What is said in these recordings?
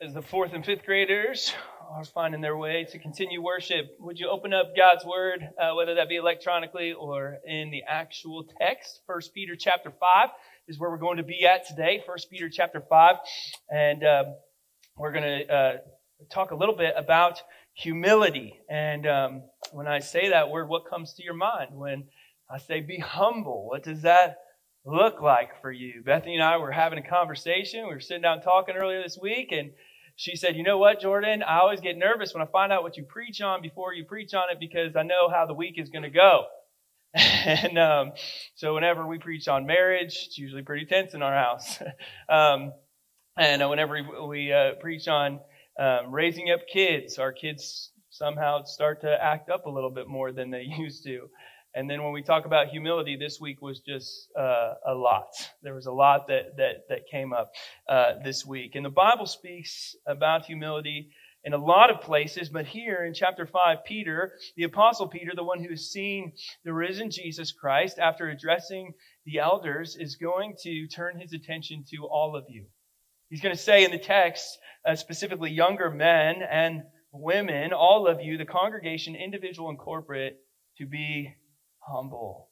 As the fourth and fifth graders are finding their way to continue worship, would you open up God's Word, uh, whether that be electronically or in the actual text? First Peter chapter 5 is where we're going to be at today. First Peter chapter 5. And um, we're going to uh, talk a little bit about humility. And um, when I say that word, what comes to your mind? When I say be humble, what does that look like for you? Bethany and I were having a conversation. We were sitting down talking earlier this week, and she said, You know what, Jordan? I always get nervous when I find out what you preach on before you preach on it because I know how the week is going to go. and um, so whenever we preach on marriage, it's usually pretty tense in our house. um, and uh, whenever we, we uh, preach on um, raising up kids, our kids somehow start to act up a little bit more than they used to. And then when we talk about humility, this week was just uh, a lot. There was a lot that that that came up uh, this week, and the Bible speaks about humility in a lot of places, but here in chapter 5, Peter, the apostle Peter, the one who has seen the risen Jesus Christ, after addressing the elders, is going to turn his attention to all of you. He's going to say in the text, uh, specifically younger men and women, all of you, the congregation, individual and corporate, to be humble.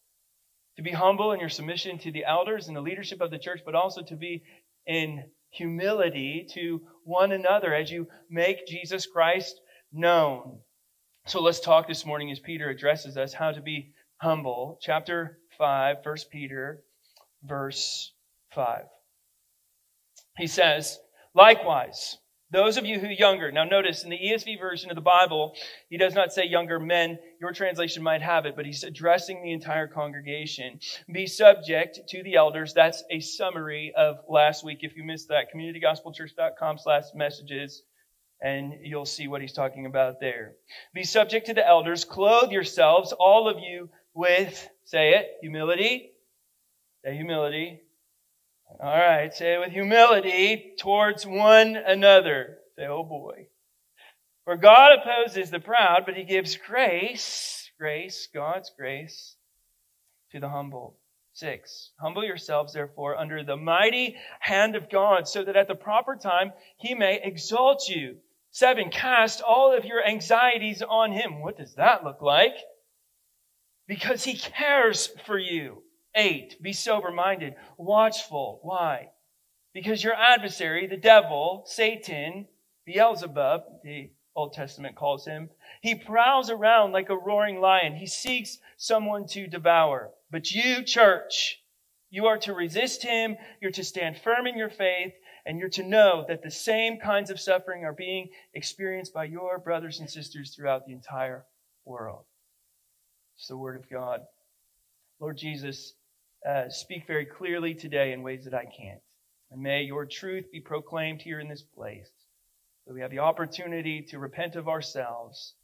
To be humble in your submission to the elders and the leadership of the church, but also to be in humility to one another as you make Jesus Christ known. So let's talk this morning as Peter addresses us how to be humble. Chapter 5, 1 Peter, verse 5. He says, Likewise, those of you who younger, now notice in the ESV version of the Bible, he does not say younger men. Your translation might have it, but he's addressing the entire congregation. Be subject to the elders. That's a summary of last week. If you missed that, communitygospelchurch.com slash messages, and you'll see what he's talking about there. Be subject to the elders. Clothe yourselves, all of you, with, say it, humility. Say humility all right, say with humility towards one another. Say, oh boy. For God opposes the proud, but he gives grace, grace, God's grace, to the humble. Six, humble yourselves, therefore, under the mighty hand of God, so that at the proper time he may exalt you. Seven, cast all of your anxieties on him. What does that look like? Because he cares for you. Eight, be sober minded, watchful. Why? Because your adversary, the devil, Satan, Beelzebub, the Old Testament calls him, he prowls around like a roaring lion. He seeks someone to devour. But you, church, you are to resist him, you're to stand firm in your faith, and you're to know that the same kinds of suffering are being experienced by your brothers and sisters throughout the entire world. It's the Word of God. Lord Jesus, uh, speak very clearly today in ways that I can't. And may your truth be proclaimed here in this place. That we have the opportunity to repent of ourselves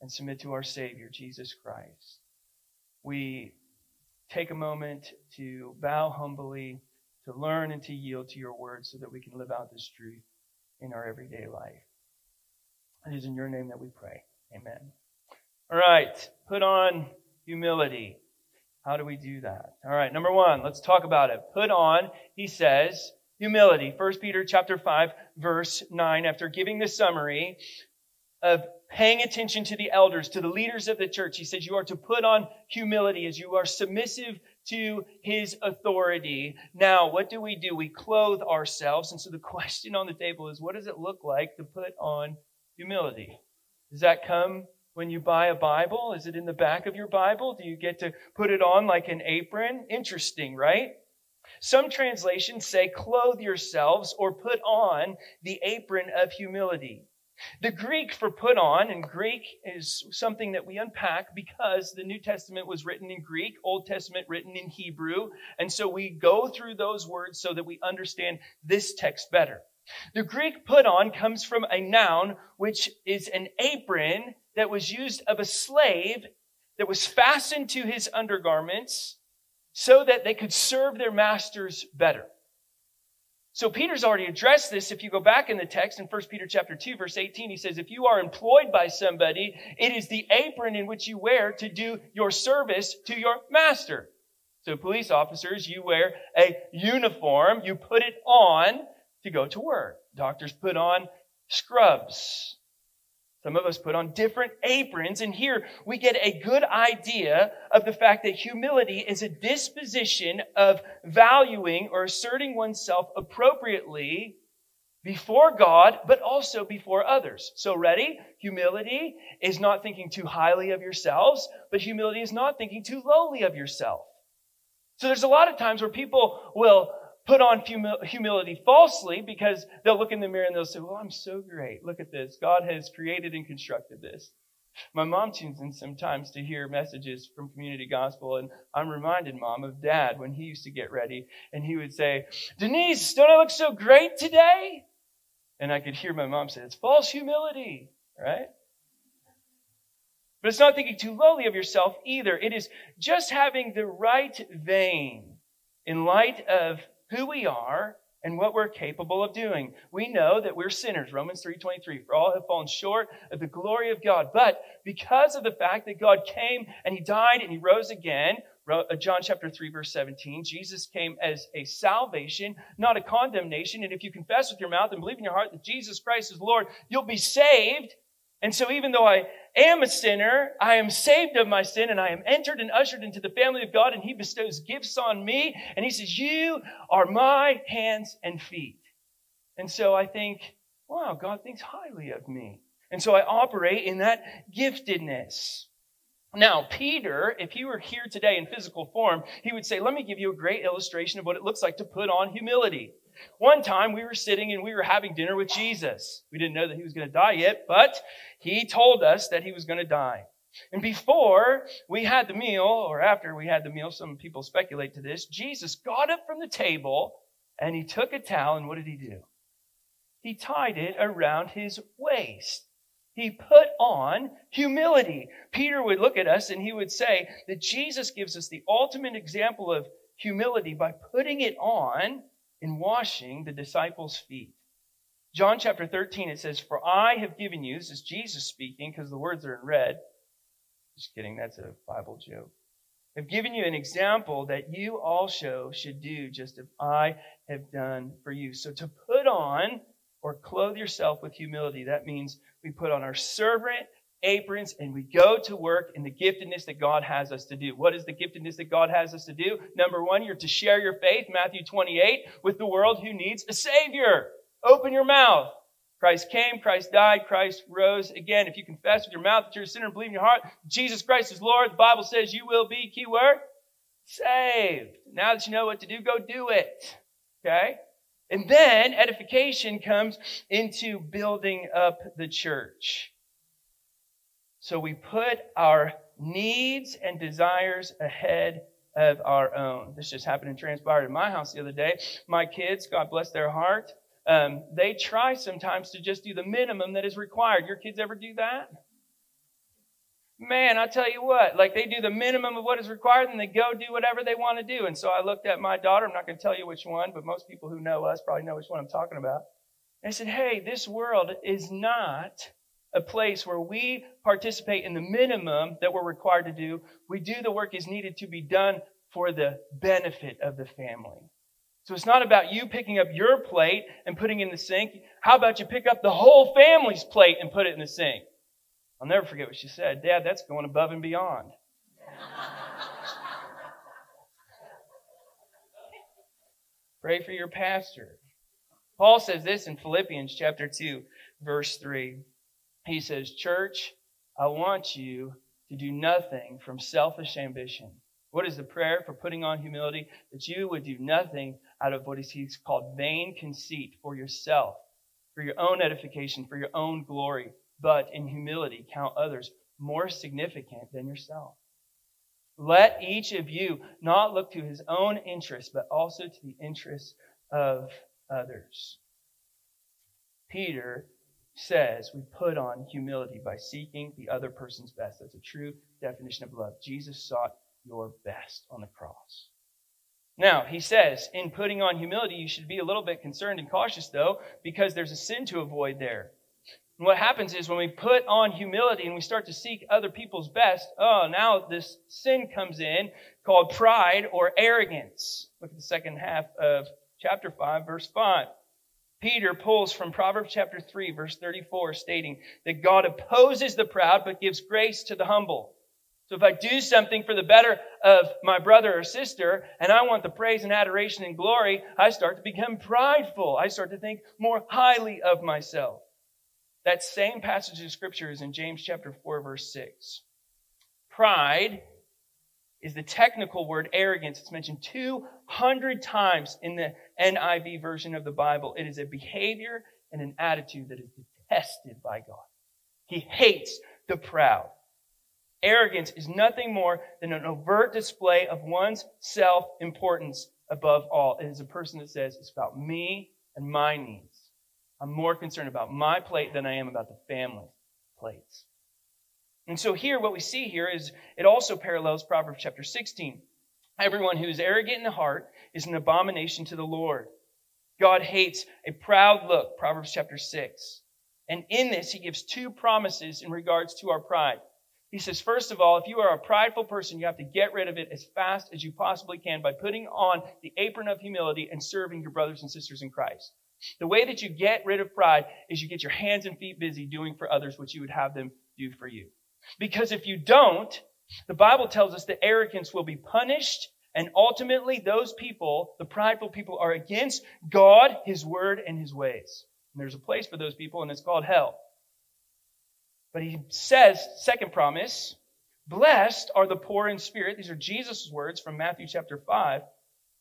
and submit to our Savior, Jesus Christ. We take a moment to bow humbly, to learn and to yield to your word so that we can live out this truth in our everyday life. It is in your name that we pray. Amen. All right. Put on humility. How do we do that? All right, number one, let's talk about it. Put on, he says, humility. 1 Peter chapter 5, verse 9, after giving the summary of paying attention to the elders, to the leaders of the church, he says you are to put on humility as you are submissive to his authority. Now, what do we do? We clothe ourselves. And so the question on the table is what does it look like to put on humility? Does that come when you buy a Bible? Is it in the back of your Bible? Do you get to put it on like an apron? Interesting, right? Some translations say clothe yourselves or put on the apron of humility. The Greek for put on, and Greek is something that we unpack because the New Testament was written in Greek, Old Testament written in Hebrew, and so we go through those words so that we understand this text better. The Greek put on comes from a noun, which is an apron that was used of a slave that was fastened to his undergarments so that they could serve their masters better. So Peter's already addressed this. If you go back in the text in 1 Peter chapter 2 verse 18, he says, if you are employed by somebody, it is the apron in which you wear to do your service to your master. So police officers, you wear a uniform, you put it on to go to work. Doctors put on scrubs. Some of us put on different aprons, and here we get a good idea of the fact that humility is a disposition of valuing or asserting oneself appropriately before God, but also before others. So, ready? Humility is not thinking too highly of yourselves, but humility is not thinking too lowly of yourself. So, there's a lot of times where people will put on humility falsely because they'll look in the mirror and they'll say, Well, I'm so great. Look at this. God has created and constructed this. My mom tunes in sometimes to hear messages from community gospel, and I'm reminded, Mom, of Dad when he used to get ready, and he would say, Denise, don't I look so great today? And I could hear my mom say, It's false humility, right? But it's not thinking too lowly of yourself either. It is just having the right vein in light of who we are and what we're capable of doing. We know that we're sinners. Romans 3:23. For all have fallen short of the glory of God. But because of the fact that God came and he died and he rose again, uh, John chapter 3 verse 17, Jesus came as a salvation, not a condemnation. And if you confess with your mouth and believe in your heart that Jesus Christ is Lord, you'll be saved. And so even though I am a sinner, I am saved of my sin, and I am entered and ushered into the family of God, and He bestows gifts on me, and He says, You are my hands and feet. And so I think, wow, God thinks highly of me. And so I operate in that giftedness. Now, Peter, if he were here today in physical form, he would say, Let me give you a great illustration of what it looks like to put on humility. One time we were sitting and we were having dinner with Jesus. We didn't know that he was going to die yet, but he told us that he was going to die. And before we had the meal, or after we had the meal, some people speculate to this, Jesus got up from the table and he took a towel and what did he do? He tied it around his waist. He put on humility. Peter would look at us and he would say that Jesus gives us the ultimate example of humility by putting it on in washing the disciples' feet. John chapter 13, it says, For I have given you, this is Jesus speaking because the words are in red. Just kidding, that's a Bible joke. I've given you an example that you also should do just as I have done for you. So to put on or clothe yourself with humility, that means we put on our servant aprons, and we go to work in the giftedness that God has us to do. What is the giftedness that God has us to do? Number one, you're to share your faith, Matthew 28, with the world who needs a Savior. Open your mouth. Christ came, Christ died, Christ rose again. If you confess with your mouth that you're a sinner and believe in your heart Jesus Christ is Lord, the Bible says you will be, keyword, saved. Now that you know what to do, go do it. Okay? And then edification comes into building up the church. So we put our needs and desires ahead of our own. This just happened and transpired in my house the other day. My kids, God bless their heart, um, they try sometimes to just do the minimum that is required. Your kids ever do that? Man, I tell you what, like they do the minimum of what is required and they go do whatever they want to do. And so I looked at my daughter, I'm not going to tell you which one, but most people who know us probably know which one I'm talking about. I said, hey, this world is not a place where we participate in the minimum that we're required to do. We do the work is needed to be done for the benefit of the family. So it's not about you picking up your plate and putting in the sink. How about you pick up the whole family's plate and put it in the sink? I'll never forget what she said. Dad, that's going above and beyond. Pray for your pastor. Paul says this in Philippians chapter 2, verse 3. He says, Church, I want you to do nothing from selfish ambition. What is the prayer for putting on humility? That you would do nothing out of what he's called vain conceit for yourself. for your own edification, for your own glory, but in humility count others more significant than yourself. Let each of you not look to his own interests, but also to the interests of others. Peter says we put on humility by seeking the other person's best. That's a true definition of love. Jesus sought your best on the cross. Now, he says, in putting on humility, you should be a little bit concerned and cautious, though, because there's a sin to avoid there. And what happens is when we put on humility and we start to seek other people's best, oh, now this sin comes in called pride or arrogance. Look at the second half of chapter 5, verse 5. Peter pulls from Proverbs chapter 3, verse 34, stating that God opposes the proud but gives grace to the humble. So if I do something for the better of my brother or sister and I want the praise and adoration and glory, I start to become prideful. I start to think more highly of myself. That same passage of scripture is in James chapter 4 verse 6. Pride is the technical word arrogance. It's mentioned 200 times in the NIV version of the Bible. It is a behavior and an attitude that is detested by God. He hates the proud. Arrogance is nothing more than an overt display of one's self importance above all. It is a person that says, It's about me and my needs. I'm more concerned about my plate than I am about the family plates. And so here, what we see here is it also parallels Proverbs chapter 16. Everyone who is arrogant in the heart is an abomination to the Lord. God hates a proud look, Proverbs chapter 6. And in this, he gives two promises in regards to our pride. He says, first of all, if you are a prideful person, you have to get rid of it as fast as you possibly can by putting on the apron of humility and serving your brothers and sisters in Christ. The way that you get rid of pride is you get your hands and feet busy doing for others what you would have them do for you. Because if you don't, the Bible tells us that arrogance will be punished, and ultimately those people, the prideful people, are against God, His Word, and His ways. And there's a place for those people, and it's called hell. But he says, second promise, blessed are the poor in spirit. These are Jesus' words from Matthew chapter 5.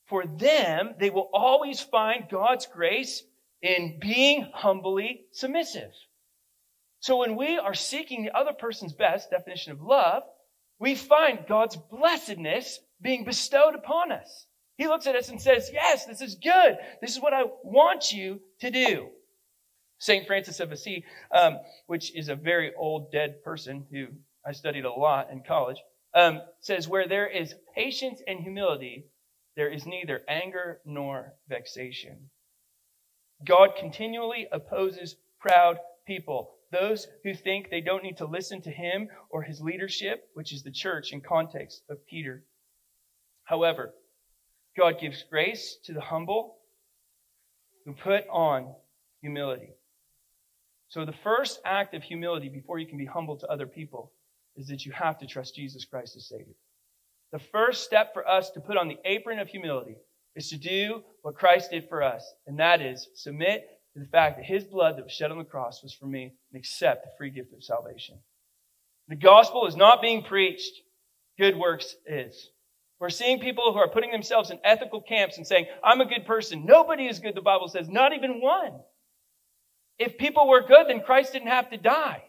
For them, they will always find God's grace in being humbly submissive. So when we are seeking the other person's best definition of love, we find God's blessedness being bestowed upon us. He looks at us and says, Yes, this is good. This is what I want you to do. St. Francis of Assisi, um, which is a very old dead person who I studied a lot in college, um, says, Where there is patience and humility, there is neither anger nor vexation. God continually opposes proud people, those who think they don't need to listen to him or his leadership, which is the church in context of Peter. However, God gives grace to the humble who put on humility. So, the first act of humility before you can be humble to other people is that you have to trust Jesus Christ as Savior. The first step for us to put on the apron of humility is to do what Christ did for us, and that is submit to the fact that His blood that was shed on the cross was for me and accept the free gift of salvation. The gospel is not being preached, good works is. We're seeing people who are putting themselves in ethical camps and saying, I'm a good person. Nobody is good, the Bible says, not even one. If people were good, then Christ didn't have to die.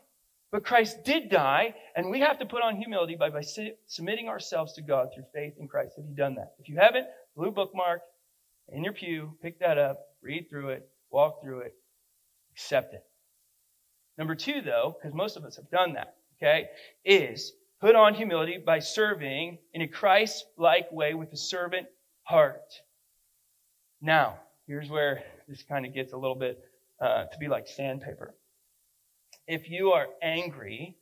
But Christ did die, and we have to put on humility by, by submitting ourselves to God through faith in Christ. Have you done that? If you haven't, blue bookmark in your pew, pick that up, read through it, walk through it, accept it. Number two, though, because most of us have done that, okay, is put on humility by serving in a Christ like way with a servant heart. Now, here's where this kind of gets a little bit uh, to be like sandpaper. If you are angry,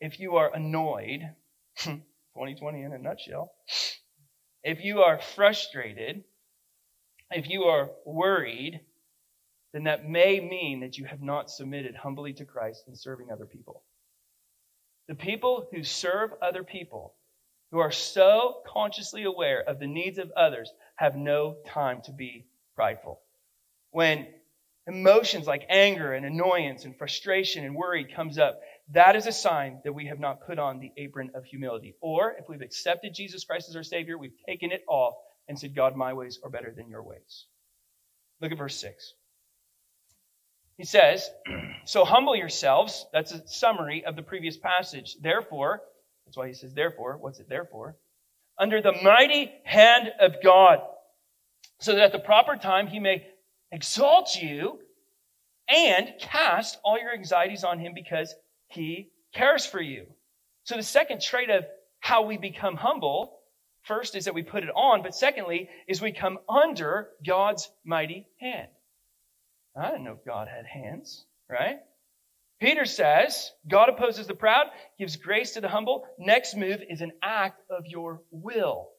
if you are annoyed, 2020 in a nutshell, if you are frustrated, if you are worried, then that may mean that you have not submitted humbly to Christ in serving other people. The people who serve other people, who are so consciously aware of the needs of others, have no time to be prideful. When emotions like anger and annoyance and frustration and worry comes up, that is a sign that we have not put on the apron of humility. Or if we've accepted Jesus Christ as our Savior, we've taken it off and said, God, my ways are better than your ways. Look at verse 6. He says, So humble yourselves. That's a summary of the previous passage. Therefore, that's why he says, therefore. What's it there for? Under the mighty hand of God, so that at the proper time he may exalt you and cast all your anxieties on him because he cares for you. So the second trait of how we become humble, first is that we put it on, but secondly is we come under God's mighty hand. I didn't know God had hands, right? Peter says, God opposes the proud, gives grace to the humble. Next move is an act of your will.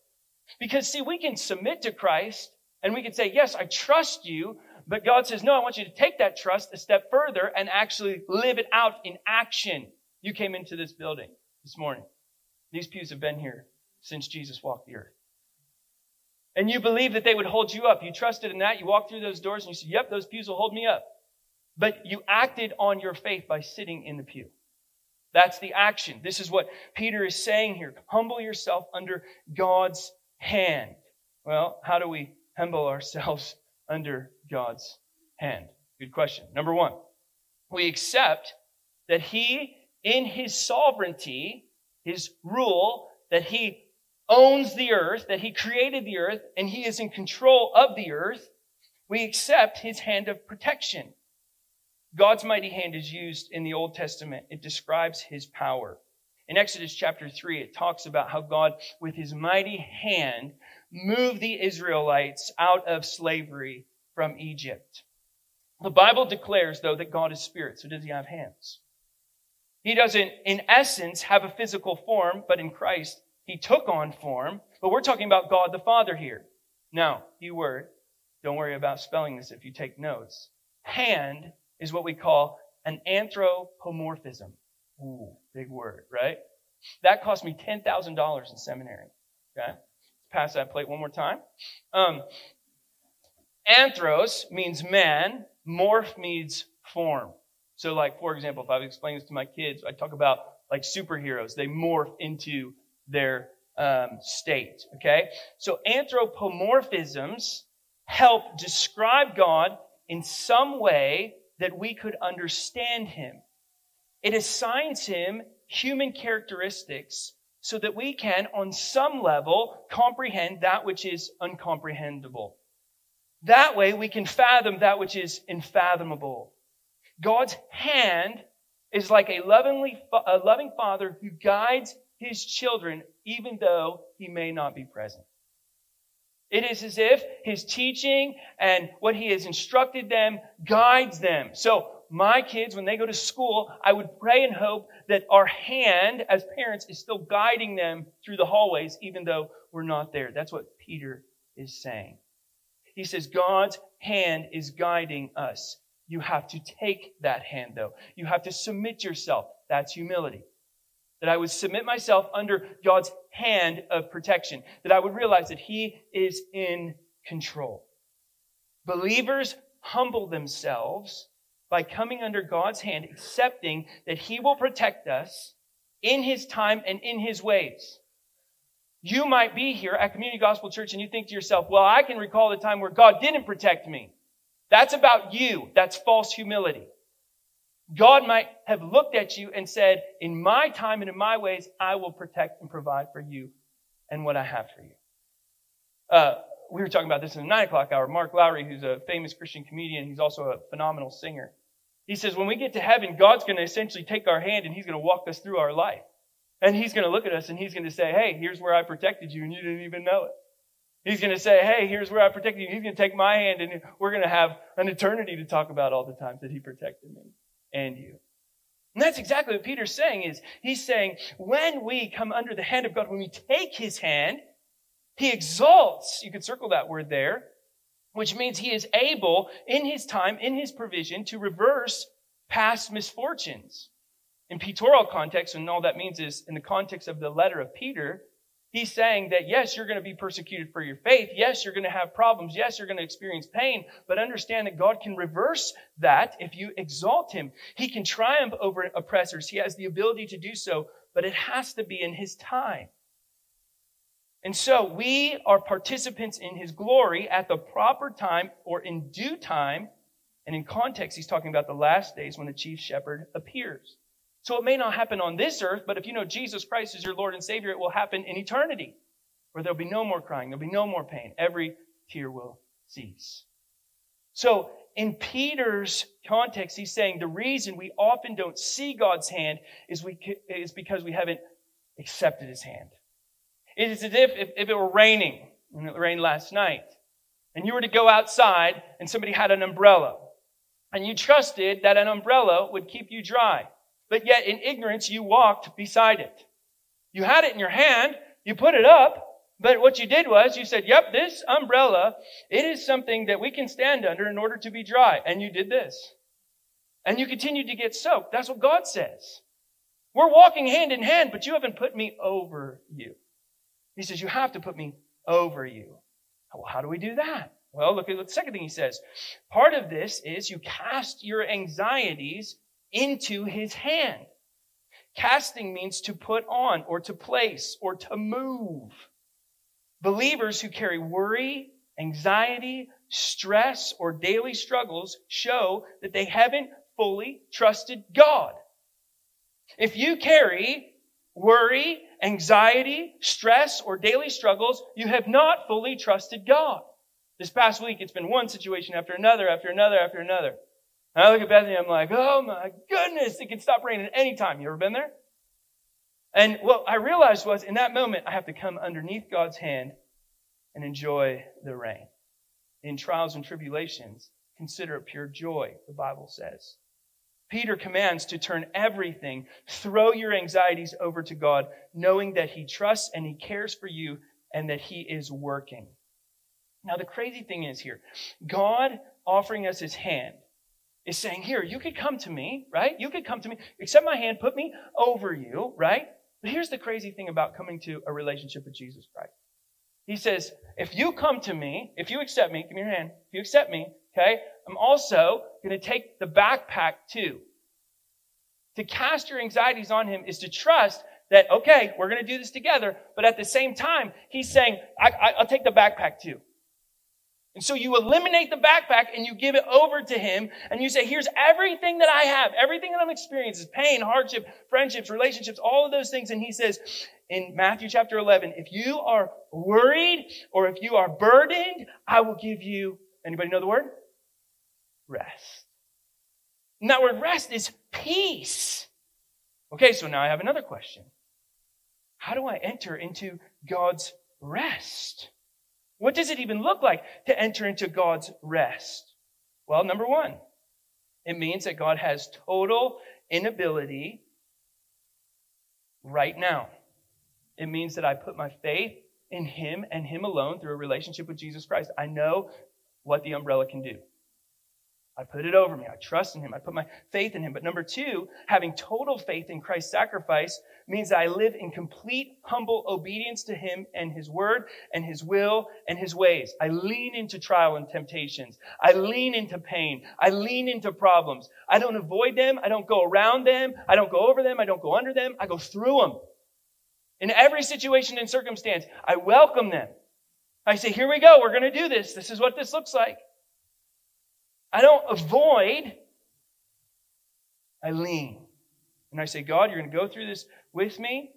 Because see, we can submit to Christ and we can say, yes, I trust you, but God says, no, I want you to take that trust a step further and actually live it out in action. You came into this building this morning. These pews have been here since Jesus walked the earth. And you believe that they would hold you up. You trusted in that. You walked through those doors and you said, yep, those pews will hold me up. But you acted on your faith by sitting in the pew. That's the action. This is what Peter is saying here. Humble yourself under God's hand. Well, how do we humble ourselves under God's hand? Good question. Number one, we accept that He, in His sovereignty, His rule, that He owns the earth, that He created the earth, and He is in control of the earth, we accept His hand of protection. God's mighty hand is used in the Old Testament. It describes His power. In Exodus chapter 3, it talks about how God, with His mighty hand, moved the Israelites out of slavery from Egypt. The Bible declares, though, that God is spirit. So does he have hands? He doesn't, in essence, have a physical form, but in Christ, he took on form. But we're talking about God the Father here. Now, key word. Don't worry about spelling this if you take notes. Hand is what we call an anthropomorphism. Ooh, big word, right? That cost me $10,000 in seminary. Okay? Pass that plate one more time. Um, Anthros means man, morph means form. So, like, for example, if I was explaining this to my kids, I talk about like superheroes. They morph into their um, state. Okay? So, anthropomorphisms help describe God in some way that we could understand him. It assigns him human characteristics so that we can, on some level, comprehend that which is uncomprehendable. That way we can fathom that which is unfathomable. God's hand is like a lovingly, a loving father who guides his children even though he may not be present. It is as if his teaching and what he has instructed them guides them. So my kids, when they go to school, I would pray and hope that our hand as parents is still guiding them through the hallways, even though we're not there. That's what Peter is saying. He says, God's hand is guiding us. You have to take that hand, though. You have to submit yourself. That's humility. That I would submit myself under God's hand of protection. That I would realize that He is in control. Believers humble themselves by coming under God's hand, accepting that He will protect us in His time and in His ways. You might be here at Community Gospel Church and you think to yourself, well, I can recall the time where God didn't protect me. That's about you. That's false humility. God might have looked at you and said, in my time and in my ways, I will protect and provide for you and what I have for you. Uh, we were talking about this in the nine o'clock hour. Mark Lowry, who's a famous Christian comedian, he's also a phenomenal singer. He says, when we get to heaven, God's going to essentially take our hand and he's going to walk us through our life. And he's going to look at us and he's going to say, Hey, here's where I protected you and you didn't even know it. He's going to say, Hey, here's where I protected you. He's going to take my hand and we're going to have an eternity to talk about all the times that he protected me and you. And that's exactly what Peter's saying is he's saying when we come under the hand of God, when we take his hand, he exalts, you could circle that word there, which means he is able in his time, in his provision to reverse past misfortunes in pictorial context, and all that means is in the context of the letter of Peter, he's saying that yes, you're going to be persecuted for your faith. Yes, you're going to have problems. Yes, you're going to experience pain, but understand that God can reverse that if you exalt him. He can triumph over oppressors. He has the ability to do so, but it has to be in his time. And so we are participants in his glory at the proper time or in due time And in context, he's talking about the last days when the chief shepherd appears. So it may not happen on this earth, but if you know Jesus Christ is your Lord and Savior, it will happen in eternity, where there'll be no more crying, there'll be no more pain. Every tear will cease. So in Peter's context, he's saying the reason we often don't see God's hand is, we, is because we haven't accepted his hand. It is as if, if, if it were raining, and it rained last night, and you were to go outside and somebody had an umbrella, and you trusted that an umbrella would keep you dry, but yet in ignorance you walked beside it. You had it in your hand, you put it up, but what you did was you said, yep, this umbrella, it is something that we can stand under in order to be dry. And you did this. And you continued to get soaked. That's what God says. We're walking hand in hand, but you haven't put me over you. He says, you have to put me over you. Well, how do we do that? Well, look at the second thing he says. Part of this is you cast your anxieties into his hand. Casting means to put on or to place or to move. Believers who carry worry, anxiety, stress, or daily struggles show that they haven't fully trusted God. If you carry worry, anxiety, stress, or daily struggles, you have not fully trusted God. This past week, it's been one situation after another, after another, after another. And I look at Bethany, I'm like, oh my goodness, it can stop raining anytime. You ever been there? And what I realized was in that moment, I have to come underneath God's hand and enjoy the rain. In trials and tribulations, consider it pure joy, the Bible says. Peter commands to turn everything, throw your anxieties over to God, knowing that He trusts and He cares for you and that He is working. Now, the crazy thing is here God offering us His hand is saying, Here, you could come to me, right? You could come to me, accept my hand, put me over you, right? But here's the crazy thing about coming to a relationship with Jesus Christ. He says, if you come to me, if you accept me, give me your hand. If you accept me, okay, I'm also going to take the backpack too. To cast your anxieties on him is to trust that, okay, we're going to do this together. But at the same time, he's saying, I, will take the backpack too. And so you eliminate the backpack and you give it over to him and you say, here's everything that I have, everything that I'm experiencing, pain, hardship, friendships, relationships, all of those things. And he says in Matthew chapter 11, if you are worried or if you are burdened, I will give you, anybody know the word? Rest. And that word rest is peace. Okay, so now I have another question. How do I enter into God's rest? What does it even look like to enter into God's rest? Well, number one, it means that God has total inability right now. It means that I put my faith in Him and Him alone through a relationship with Jesus Christ. I know what the umbrella can do. I put it over me. I trust in him. I put my faith in him. But number two, having total faith in Christ's sacrifice means that I live in complete, humble obedience to him and his word and his will and his ways. I lean into trial and temptations. I lean into pain. I lean into problems. I don't avoid them. I don't go around them. I don't go over them. I don't go under them. I go through them. In every situation and circumstance, I welcome them. I say, here we go. We're going to do this. This is what this looks like. I don't avoid, I lean. And I say, God, you're going to go through this with me.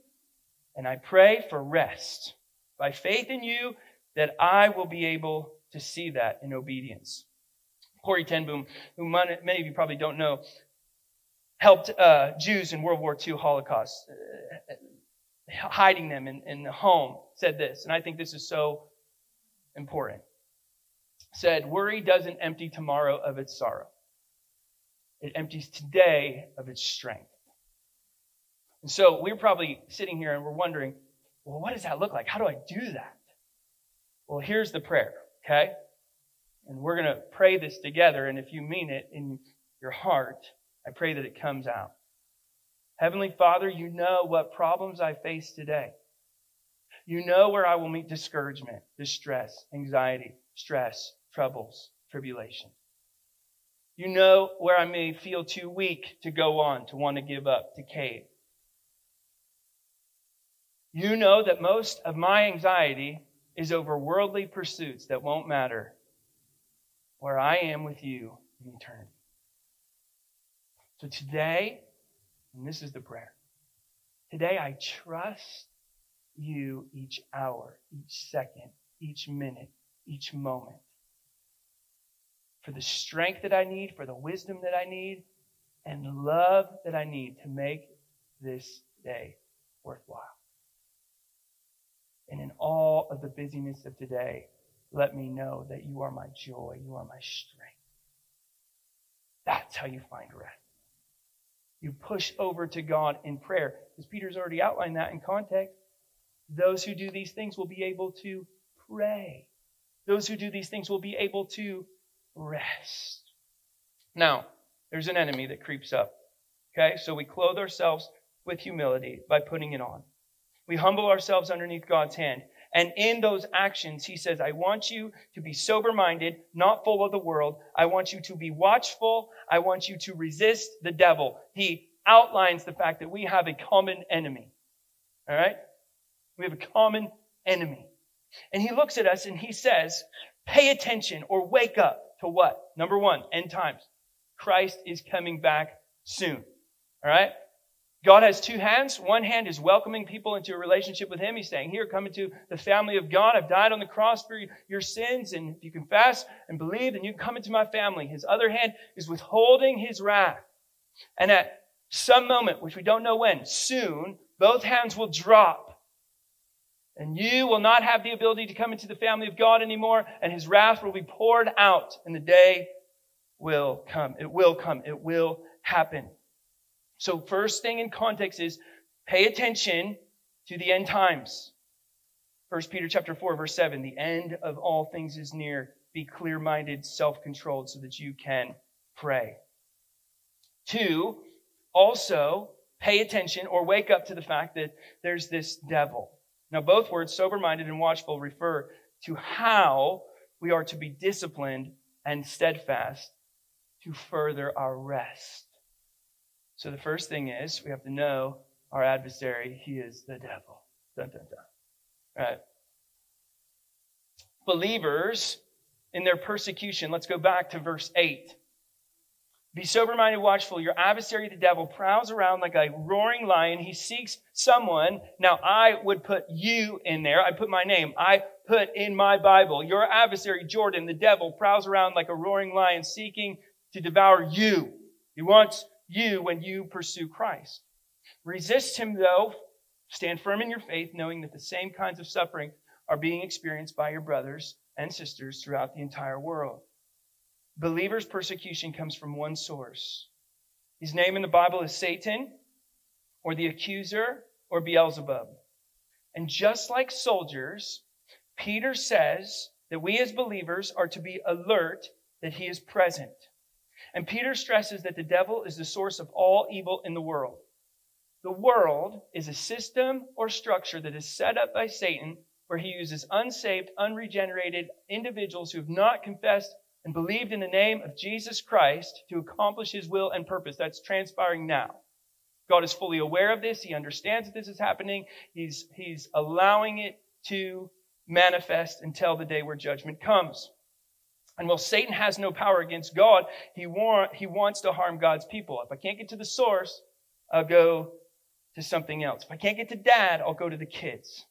And I pray for rest by faith in you that I will be able to see that in obedience. Corrie ten Boom, who many of you probably don't know, helped uh, Jews in World War II Holocaust, uh, hiding them in, in the home, said this, and I think this is so important said, Worry doesn't empty tomorrow of its sorrow, it empties today of its strength. And so we're probably sitting here and we're wondering, well, what does that look like? How do I do that? Well, here's the prayer, okay? And we're going to pray this together. And if you mean it in your heart, I pray that it comes out. Heavenly Father, you know what problems I face today. You know where I will meet discouragement, distress, anxiety, stress, troubles, tribulation. You know where I may feel too weak to go on, to want to give up, to cave. You know that most of my anxiety is over worldly pursuits that won't matter where I am with you in eternity. So today, and this is the prayer. Today I trust you each hour, each second, each minute, each moment. For the strength that I need, for the wisdom that I need, and love that I need to make this day worthwhile. And in all of the busyness of today, let me know that you are my joy, you are my strength. That's how you find rest. You push over to God in prayer. As Peter's already outlined that in context, those who do these things will be able to pray. Those who do these things will be able to rest. Now, there's an enemy that creeps up. Okay, so we clothe ourselves with humility by putting it on. We humble ourselves underneath God's hand. And in those actions, he says, I want you to be sober minded, not full of the world. I want you to be watchful. I want you to resist the devil. He outlines the fact that we have a common enemy. All right? We have a common enemy. And he looks at us and he says, pay attention or wake up to what? Number one, end times. Christ is coming back soon. All right? God has two hands. One hand is welcoming people into a relationship with Him. He's saying, Here, come into the family of God. I've died on the cross for your sins. And if you confess and believe, then you can come into my family. His other hand is withholding His wrath. And at some moment, which we don't know when, soon, both hands will drop. And you will not have the ability to come into the family of God anymore. And His wrath will be poured out. And the day will come. It will come. It will happen. So first thing in context is pay attention to the end times. 1 Peter chapter 4 verse 7, the end of all things is near. Be clear-minded, self-controlled so that you can pray. Two, also pay attention or wake up to the fact that there's this devil. Now both words, sober-minded and watchful, refer to how we are to be disciplined and steadfast to further our rest. So the first thing is we have to know our adversary. He is the devil. Dun, dun, dun. Right. Believers in their persecution, let's go back to verse 8. Be sober minded, watchful. Your adversary, the devil, prowls around like a roaring lion. He seeks someone. Now, I would put you in there. I put my name. I put in my Bible. Your adversary, Jordan, the devil, prowls around like a roaring lion seeking to devour you. He wants you when you pursue Christ. Resist him, though. Stand firm in your faith, knowing that the same kinds of suffering are being experienced by your brothers and sisters throughout the entire world. Believers' persecution comes from one source. His name in the Bible is Satan, or the accuser, or Beelzebub. And just like soldiers, Peter says that we as believers are to be alert that he is present. And Peter stresses that the devil is the source of all evil in the world. The world is a system or structure that is set up by Satan where he uses unsaved, unregenerated individuals who have not confessed and believed in the name of Jesus Christ to accomplish his will and purpose. That's transpiring now. God is fully aware of this. He understands that this is happening. He's, he's allowing it to manifest until the day where judgment comes. And while Satan has no power against God, he, want, he wants to harm God's people. If I can't get to the source, I'll go to something else. If I can't get to dad, I'll go to the kids.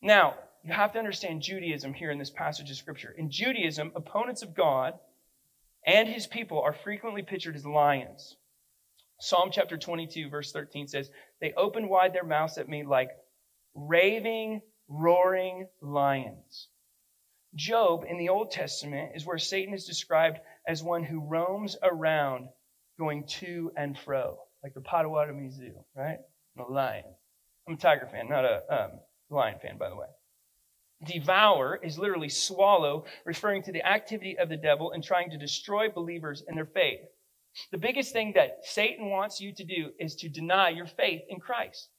Now, you have to understand Judaism here in this passage of Scripture. In Judaism, opponents of God and his people are frequently pictured as lions. Psalm chapter 22, verse 13 says, They opened wide their mouths at me like raving, roaring lions. Job in the Old Testament is where Satan is described as one who roams around going to and fro, like the Potawatomi Zoo, right? The lion. I'm a tiger fan, not a um, lion fan, by the way. Devour is literally swallow, referring to the activity of the devil in trying to destroy believers in their faith. The biggest thing that Satan wants you to do is to deny your faith in Christ.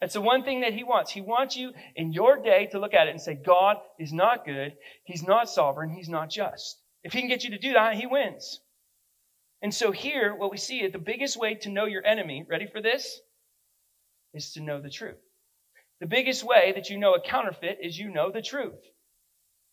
That's the one thing that he wants. He wants you in your day to look at it and say, God is not good. He's not sovereign. He's not just. If he can get you to do that, he wins. And so here, what we see is the biggest way to know your enemy, ready for this? Is to know the truth. The biggest way that you know a counterfeit is you know the truth.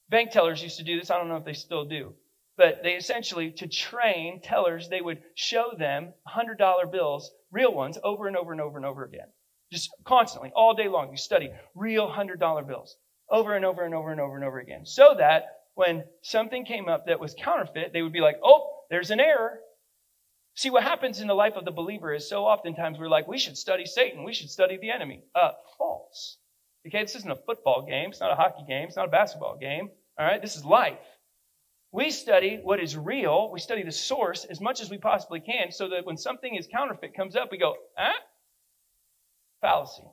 Bank tellers used to do this. I don't know if they still do. But they essentially, to train tellers, they would show them $100 bills, real ones, over and over and over and over again. Just constantly, all day long. You study real $100 bills over and over and over and over and over again. So that when something came up that was counterfeit, they would be like, oh, there's an error. See, what happens in the life of the believer is so oftentimes we're like, we should study Satan, we should study the enemy. Uh, false. Okay, this isn't a football game, it's not a hockey game, it's not a basketball game. All right, this is life. We study what is real, we study the source as much as we possibly can so that when something is counterfeit comes up, we go, huh? Fallacy.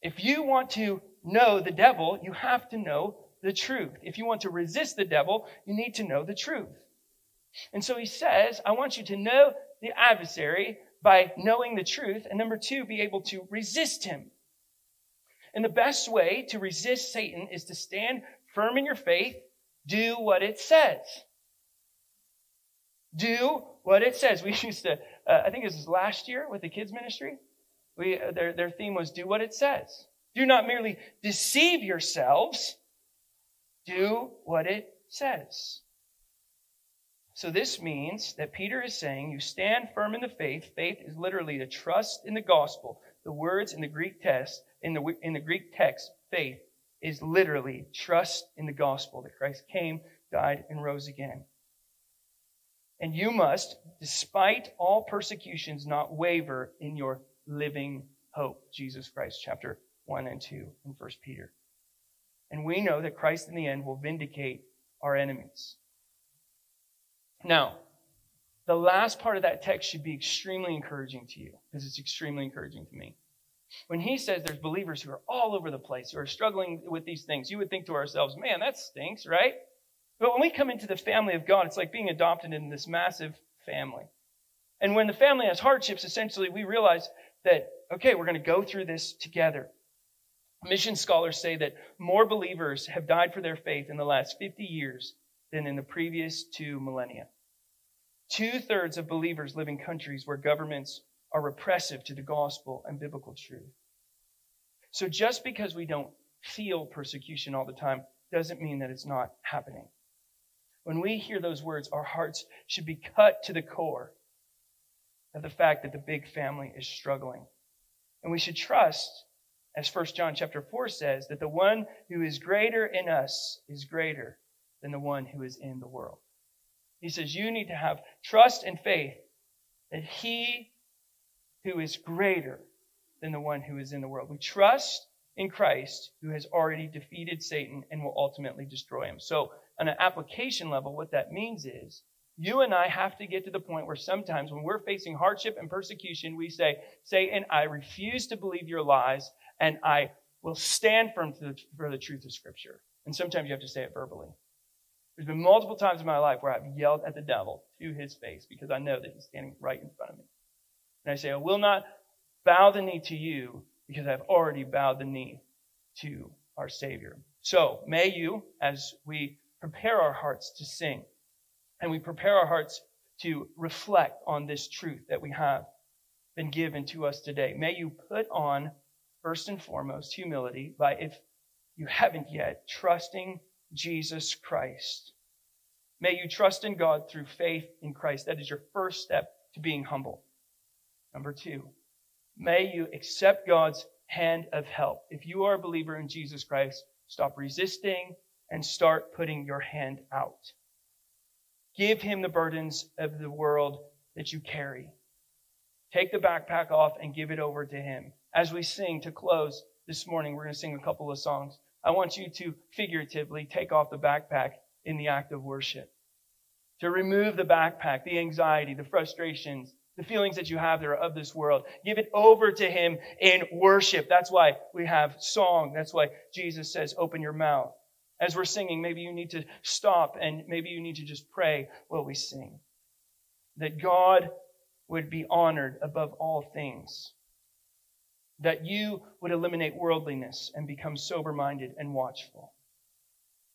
If you want to know the devil, you have to know the truth. If you want to resist the devil, you need to know the truth. And so he says, I want you to know the adversary by knowing the truth. And number two, be able to resist him. And the best way to resist Satan is to stand firm in your faith, do what it says. Do what it says. We used to, uh, I think this was last year with the kids ministry. We, uh, their, their theme was do what it says. Do not merely deceive yourselves. Do what it says. So this means that Peter is saying you stand firm in the faith. Faith is literally to trust in the gospel. The words in the Greek text, in the, in the Greek text, faith is literally trust in the gospel that Christ came, died, and rose again. And you must, despite all persecutions, not waver in your living hope. Jesus Christ, chapter 1 and 2 in 1 Peter. And we know that Christ in the end will vindicate our enemies. Now, the last part of that text should be extremely encouraging to you because it's extremely encouraging to me. When he says there's believers who are all over the place, who are struggling with these things, you would think to ourselves, man, that stinks, right? But when we come into the family of God, it's like being adopted in this massive family. And when the family has hardships, essentially, we realize that, okay, we're going to go through this together. Mission scholars say that more believers have died for their faith in the last 50 years than in the previous two millennia. Two thirds of believers live in countries where governments are repressive to the gospel and biblical truth. So just because we don't feel persecution all the time doesn't mean that it's not happening. When we hear those words, our hearts should be cut to the core of the fact that the big family is struggling. And we should trust, as 1 John chapter 4 says, that the one who is greater in us is greater than the one who is in the world. He says you need to have trust and faith that he who is greater than the one who is in the world. We trust in Christ who has already defeated Satan and will ultimately destroy him. So, on an application level, what that means is you and I have to get to the point where sometimes when we're facing hardship and persecution, we say, Satan, I refuse to believe your lies and I will stand firm for the truth of Scripture. And sometimes you have to say it verbally. There's been multiple times in my life where I've yelled at the devil to his face because I know that he's standing right in front of me. And I say, I will not bow the knee to you because I've already bowed the knee to our Savior. So may you, as we prepare our hearts to sing and we prepare our hearts to reflect on this truth that we have been given to us today, may you put on, first and foremost, humility by, if you haven't yet, trusting Jesus Christ. May you trust in God through faith in Christ. That is your first step to being humble. Number two, may you accept God's hand of help. If you are a believer in Jesus Christ, stop resisting and start putting your hand out. Give him the burdens of the world that you carry. Take the backpack off and give it over to him. As we sing to close this morning, we're going to sing a couple of songs. I want you to figuratively take off the backpack in the act of worship. To remove the backpack, the anxiety, the frustrations, the feelings that you have that are of this world. Give it over to Him in worship. That's why we have song. That's why Jesus says, open your mouth. As we're singing, maybe you need to stop and maybe you need to just pray while we sing. That God would be honored above all things that you would eliminate worldliness and become sober minded and watchful.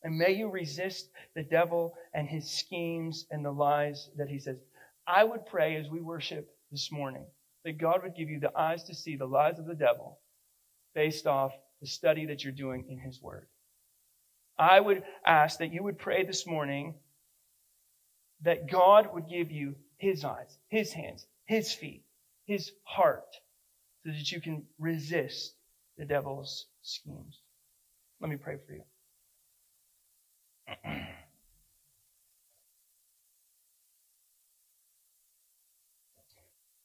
And may you resist the devil and his schemes and the lies that he says. I would pray as we worship this morning that God would give you the eyes to see the lies of the devil based off the study that you're doing in his word. I would ask that you would pray this morning that God would give you his eyes, his hands, his feet, his heart, so that you can resist the devil's schemes. Let me pray for you.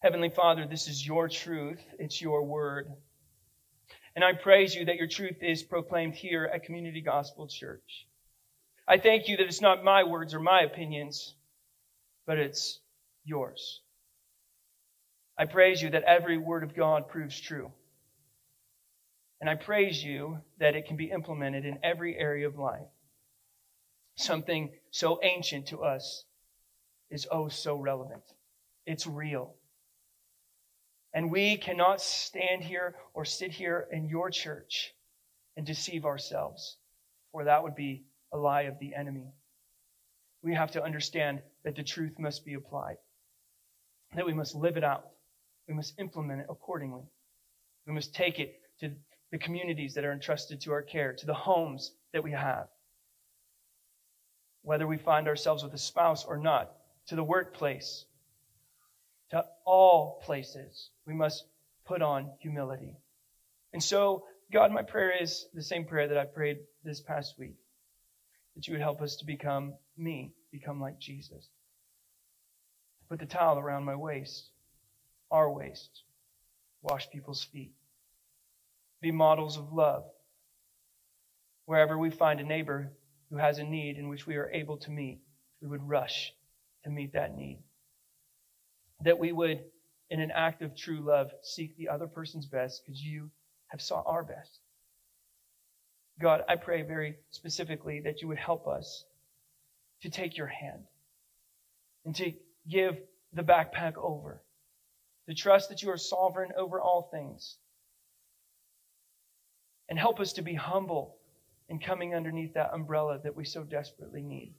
Heavenly Father, this is your truth. It's your word. And I praise you that your truth is proclaimed here at Community Gospel Church. I thank you that it's not my words or my opinions, but it's yours. I praise you that every word of God proves true. And I praise you that it can be implemented in every area of life. Something so ancient to us is oh so relevant. It's real. And we cannot stand here or sit here in your church and deceive ourselves, for that would be a lie of the enemy. We have to understand that the truth must be applied, that we must live it out, we must implement it accordingly. We must take it to the communities that are entrusted to our care, to the homes that we have. Whether we find ourselves with a spouse or not, to the workplace, to all places, we must put on humility. And so, God, my prayer is the same prayer that I prayed this past week that you would help us to become me, become like Jesus. Put the towel around my waist, our waist, wash people's feet, be models of love. Wherever we find a neighbor who has a need in which we are able to meet, we would rush to meet that need that we would, in an act of true love, seek the other person's best because you have sought our best. God, I pray very specifically that you would help us to take your hand and to give the backpack over, to trust that you are sovereign over all things, and help us to be humble in coming underneath that umbrella that we so desperately need.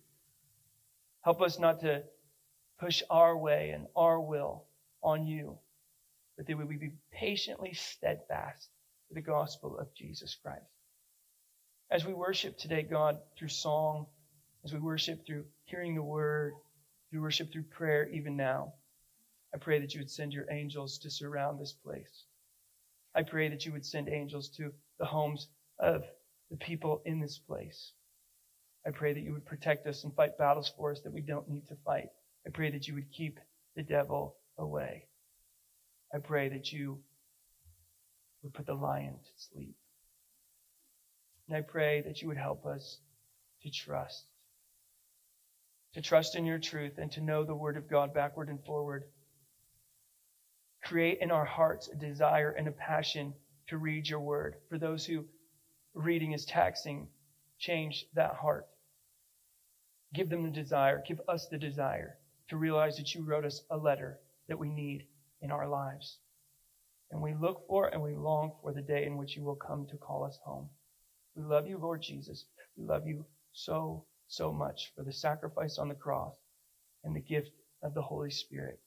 Help us not to push our way and our will on you, but that we be patiently steadfast to the gospel of Jesus Christ. As we worship today, God, through song, as we worship through hearing the word, we worship through prayer even now, I pray that you would send your angels to surround this place. I pray that you would send angels to the homes of the people in this place. I pray that you would protect us and fight battles for us that we don't need to fight. I pray that you would keep the devil away. I pray that you would put the lion to sleep. And I pray that you would help us to trust. To trust in your truth and to know the word of God backward and forward. Create in our hearts a desire and a passion to read your word. For those who reading is taxing, change that heart. Give them the desire. Give us the desire to realize that you wrote us a letter that we need in our lives. And we look for and we long for the day in which you will come to call us home. We love you, Lord Jesus. We love you so, so much for the sacrifice on the cross and the gift of the Holy Spirit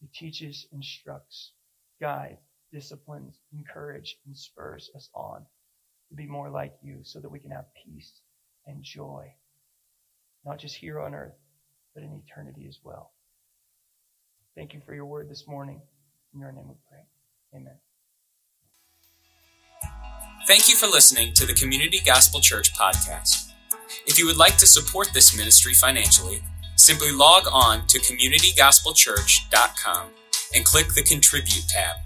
who teaches, instructs, guides, disciplines, encourages, and spurs us on to be more like you so that we can have peace and joy, not just here on earth, but in eternity as well. Thank you for your word this morning. In your name we pray. Amen. Thank you for listening to the Community Gospel Church podcast. If you would like to support this ministry financially, simply log on to communitygospelchurch.com and click the Contribute tab.